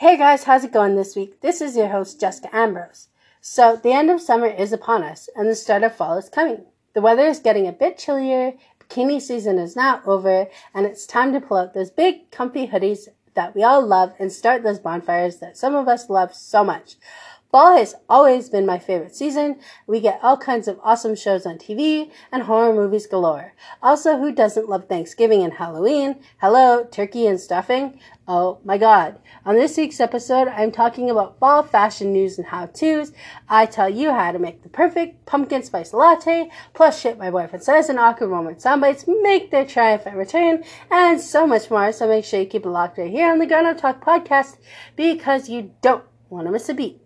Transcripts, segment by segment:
Hey guys, how's it going this week? This is your host, Jessica Ambrose. So, the end of summer is upon us, and the start of fall is coming. The weather is getting a bit chillier, bikini season is now over, and it's time to pull out those big, comfy hoodies that we all love and start those bonfires that some of us love so much. Fall has always been my favorite season. We get all kinds of awesome shows on TV and horror movies galore. Also, who doesn't love Thanksgiving and Halloween? Hello, turkey and stuffing. Oh my god. On this week's episode, I'm talking about fall fashion news and how-tos. I tell you how to make the perfect pumpkin spice latte, plus shit my boyfriend says and awkward moment soundbites make their triumphant return, and so much more. So make sure you keep it locked right here on the Up Talk podcast because you don't want to miss a beat.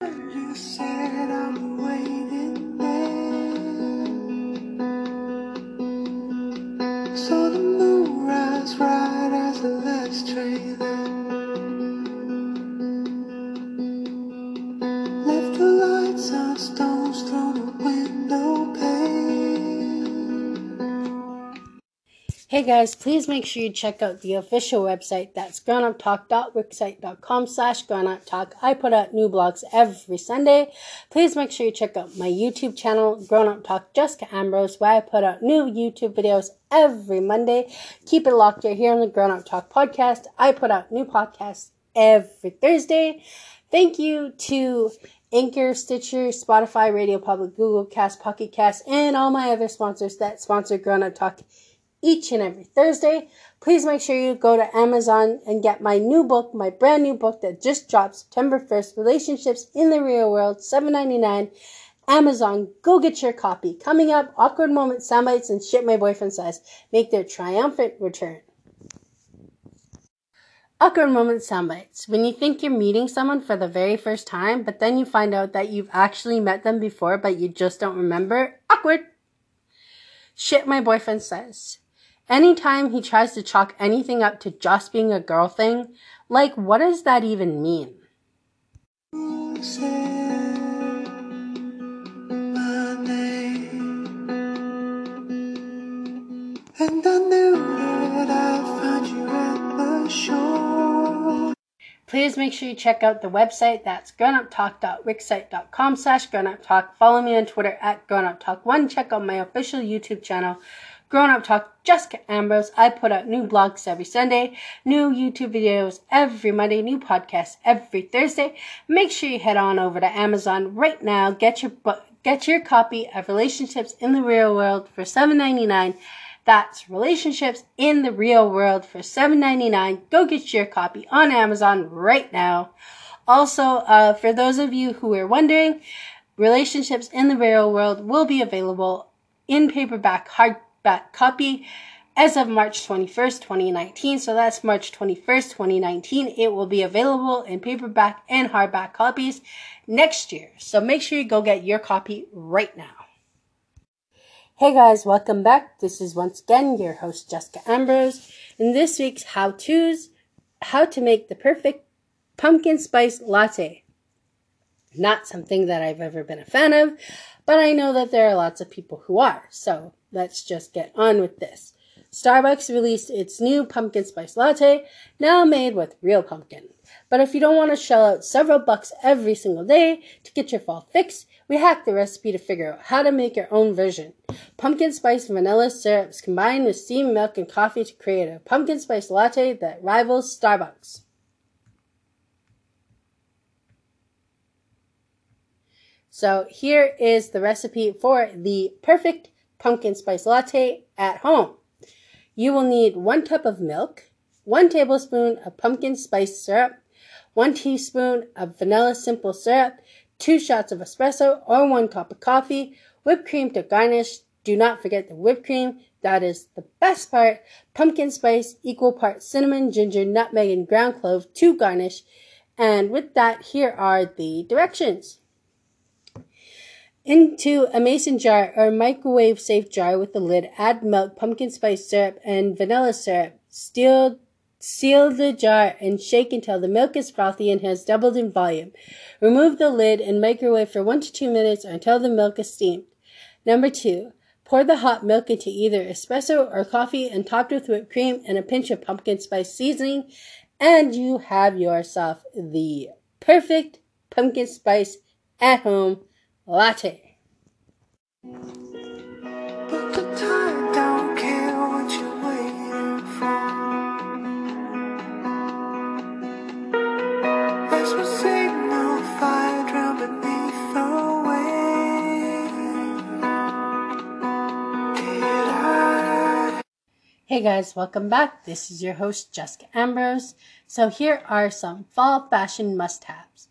You said I'm waiting there. Saw the moon rise right as the last train Hey guys, please make sure you check out the official website. That's grownuptalk.wixsite.com slash grownuptalk. I put out new blogs every Sunday. Please make sure you check out my YouTube channel, Grown Up Talk Jessica Ambrose, where I put out new YouTube videos every Monday. Keep it locked here on the Grown Up Talk podcast. I put out new podcasts every Thursday. Thank you to Anchor, Stitcher, Spotify, Radio Public, Google Cast, Pocket Cast, and all my other sponsors that sponsor Grown Up Talk each and every Thursday. Please make sure you go to Amazon and get my new book, my brand new book that just dropped September 1st, Relationships in the Real World, $7.99. Amazon, go get your copy. Coming up, awkward moment soundbites and shit my boyfriend says make their triumphant return. Awkward moment soundbites. When you think you're meeting someone for the very first time, but then you find out that you've actually met them before, but you just don't remember. Awkward. Shit my boyfriend says. Anytime he tries to chalk anything up to just being a girl thing, like, what does that even mean? Please make sure you check out the website. That's grownuptalk.wixsite.com slash grownuptalk. Follow me on Twitter at grownuptalk1. Check out my official YouTube channel, Grown Up Talk, Jessica Ambrose. I put out new blogs every Sunday, new YouTube videos every Monday, new podcasts every Thursday. Make sure you head on over to Amazon right now. Get your book, get your copy of Relationships in the Real World for $7.99. That's Relationships in the Real World for $7.99. Go get your copy on Amazon right now. Also, uh, for those of you who are wondering, Relationships in the Real World will be available in paperback, hard back copy as of March 21st, 2019. So that's March 21st, 2019. It will be available in paperback and hardback copies next year. So make sure you go get your copy right now. Hey guys, welcome back. This is once again your host Jessica Ambrose. In this week's how to's, how to make the perfect pumpkin spice latte. Not something that I've ever been a fan of, but I know that there are lots of people who are. So let's just get on with this. Starbucks released its new pumpkin spice latte, now made with real pumpkin. But if you don't want to shell out several bucks every single day to get your fall fix, we hacked the recipe to figure out how to make your own version. Pumpkin spice vanilla syrups combined with steamed milk and coffee to create a pumpkin spice latte that rivals Starbucks. So here is the recipe for the perfect pumpkin spice latte at home. You will need one cup of milk, one tablespoon of pumpkin spice syrup, one teaspoon of vanilla simple syrup, two shots of espresso or one cup of coffee, whipped cream to garnish. Do not forget the whipped cream. That is the best part. Pumpkin spice, equal parts cinnamon, ginger, nutmeg, and ground clove to garnish. And with that, here are the directions. Into a mason jar or microwave safe jar with the lid, add milk, pumpkin spice syrup, and vanilla syrup. Seal, seal the jar and shake until the milk is frothy and has doubled in volume. Remove the lid and microwave for one to two minutes or until the milk is steamed. Number two, pour the hot milk into either espresso or coffee and topped with whipped cream and a pinch of pumpkin spice seasoning. and you have yourself the perfect pumpkin spice at home latte. Hey guys, welcome back. This is your host, Jessica Ambrose. So here are some fall fashion must-haves.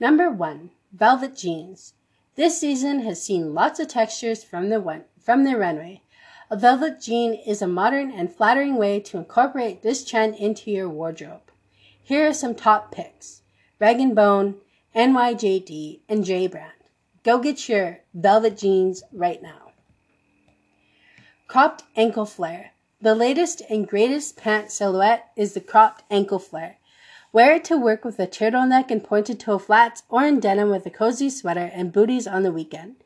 Number one, velvet jeans. This season has seen lots of textures from the, from the runway. A velvet jean is a modern and flattering way to incorporate this trend into your wardrobe. Here are some top picks. Rag & Bone, NYJD, and J Brand. Go get your velvet jeans right now. Cropped ankle flare. The latest and greatest pant silhouette is the cropped ankle flare. Wear it to work with a turtleneck and pointed toe flats or in denim with a cozy sweater and booties on the weekend.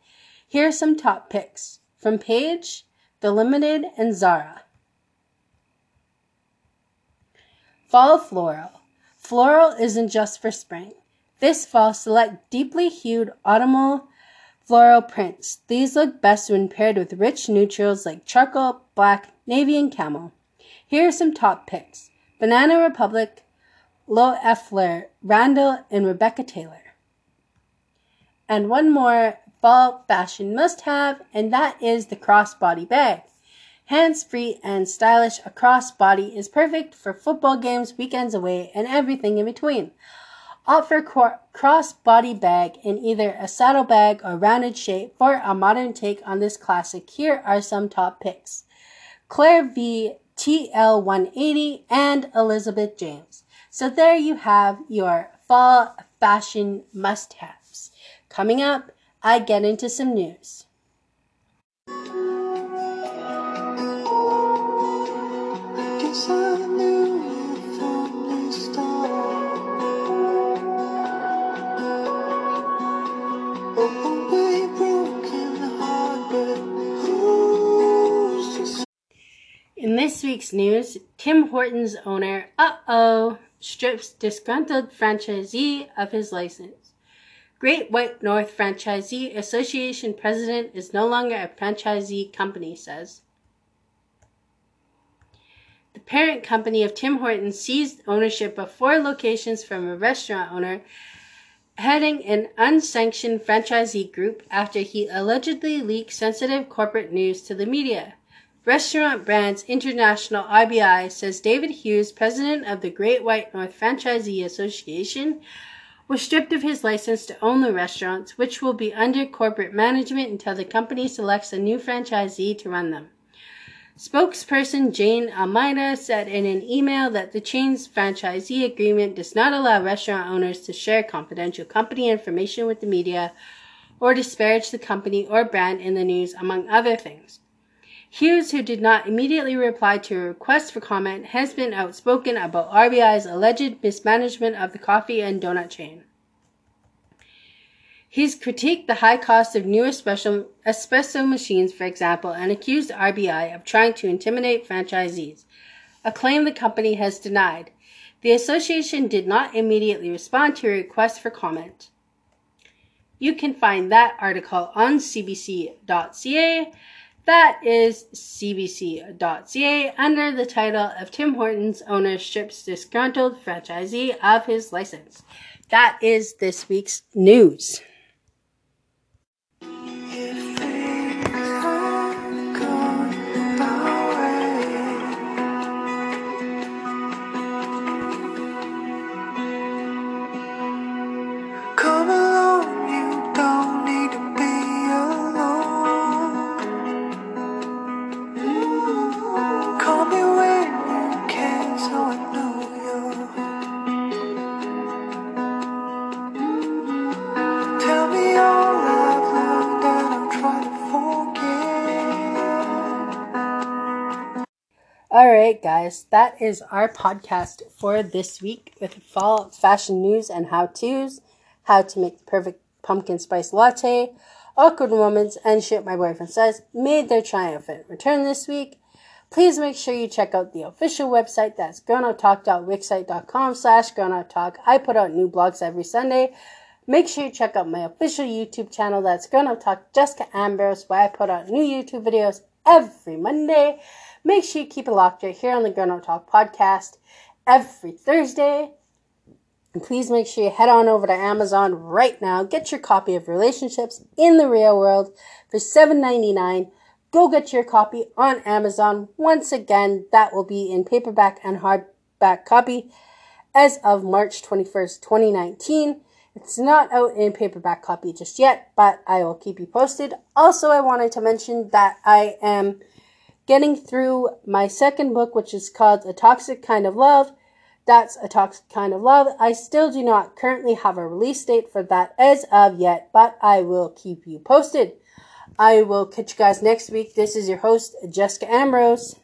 Here are some top picks from Paige, The Limited, and Zara. Fall Floral. Floral isn't just for spring. This fall, select deeply hued autumnal floral prints. These look best when paired with rich neutrals like charcoal, black, navy, and camel. Here are some top picks. Banana Republic, Loeffler Randall, and Rebecca Taylor. And one more fall fashion must have, and that is the crossbody bag. Hands free and stylish, a crossbody is perfect for football games, weekends away, and everything in between. Opt for crossbody bag in either a saddlebag or rounded shape for a modern take on this classic. Here are some top picks. Clare V, TL180, and Elizabeth James. So there you have your fall fashion must-haves. Coming up, I get into some news. In this week's news, Tim Hortons owner, uh oh, strips disgruntled franchisee of his license. Great White North Franchisee Association president is no longer a franchisee company, says. The parent company of Tim Hortons seized ownership of four locations from a restaurant owner heading an unsanctioned franchisee group after he allegedly leaked sensitive corporate news to the media. Restaurant Brands International RBI says David Hughes, president of the Great White North Franchisee Association, was stripped of his license to own the restaurants, which will be under corporate management until the company selects a new franchisee to run them. Spokesperson Jane Almeida said in an email that the chain's franchisee agreement does not allow restaurant owners to share confidential company information with the media or disparage the company or brand in the news, among other things. Hughes, who did not immediately reply to a request for comment, has been outspoken about RBI's alleged mismanagement of the coffee and donut chain. He's critiqued the high cost of new espresso, espresso machines, for example, and accused RBI of trying to intimidate franchisees, a claim the company has denied. The association did not immediately respond to a request for comment. You can find that article on cbc.ca that is cbc.ca under the title of Tim Hortons owner strips disgruntled franchisee of his license. That is this week's news. All right, guys, that is our podcast for this week with fall fashion news and how to's, how to make the perfect pumpkin spice latte. Awkward moments and shit my boyfriend says made their triumphant return this week. Please make sure you check out the official website. That's grownuptalk.wixsite.com slash grownuptalk. I put out new blogs every Sunday. Make sure you check out my official YouTube channel. That's Grown Jessica Ambrose, where I put out new YouTube videos every Monday. Make sure you keep it locked right here on the Grown Talk podcast every Thursday. And please make sure you head on over to Amazon right now. Get your copy of Relationships in the Real World for $7.99. Go get your copy on Amazon. Once again, that will be in paperback and hardback copy as of March 21st, 2019. It's not out in paperback copy just yet, but I will keep you posted. Also, I wanted to mention that I am getting through my second book, which is called A Toxic Kind of Love that's a toxic kind of love. I still do not currently have a release date for that as of yet, but I will keep you posted. I will catch you guys next week. This is your host, Jessica Ambrose.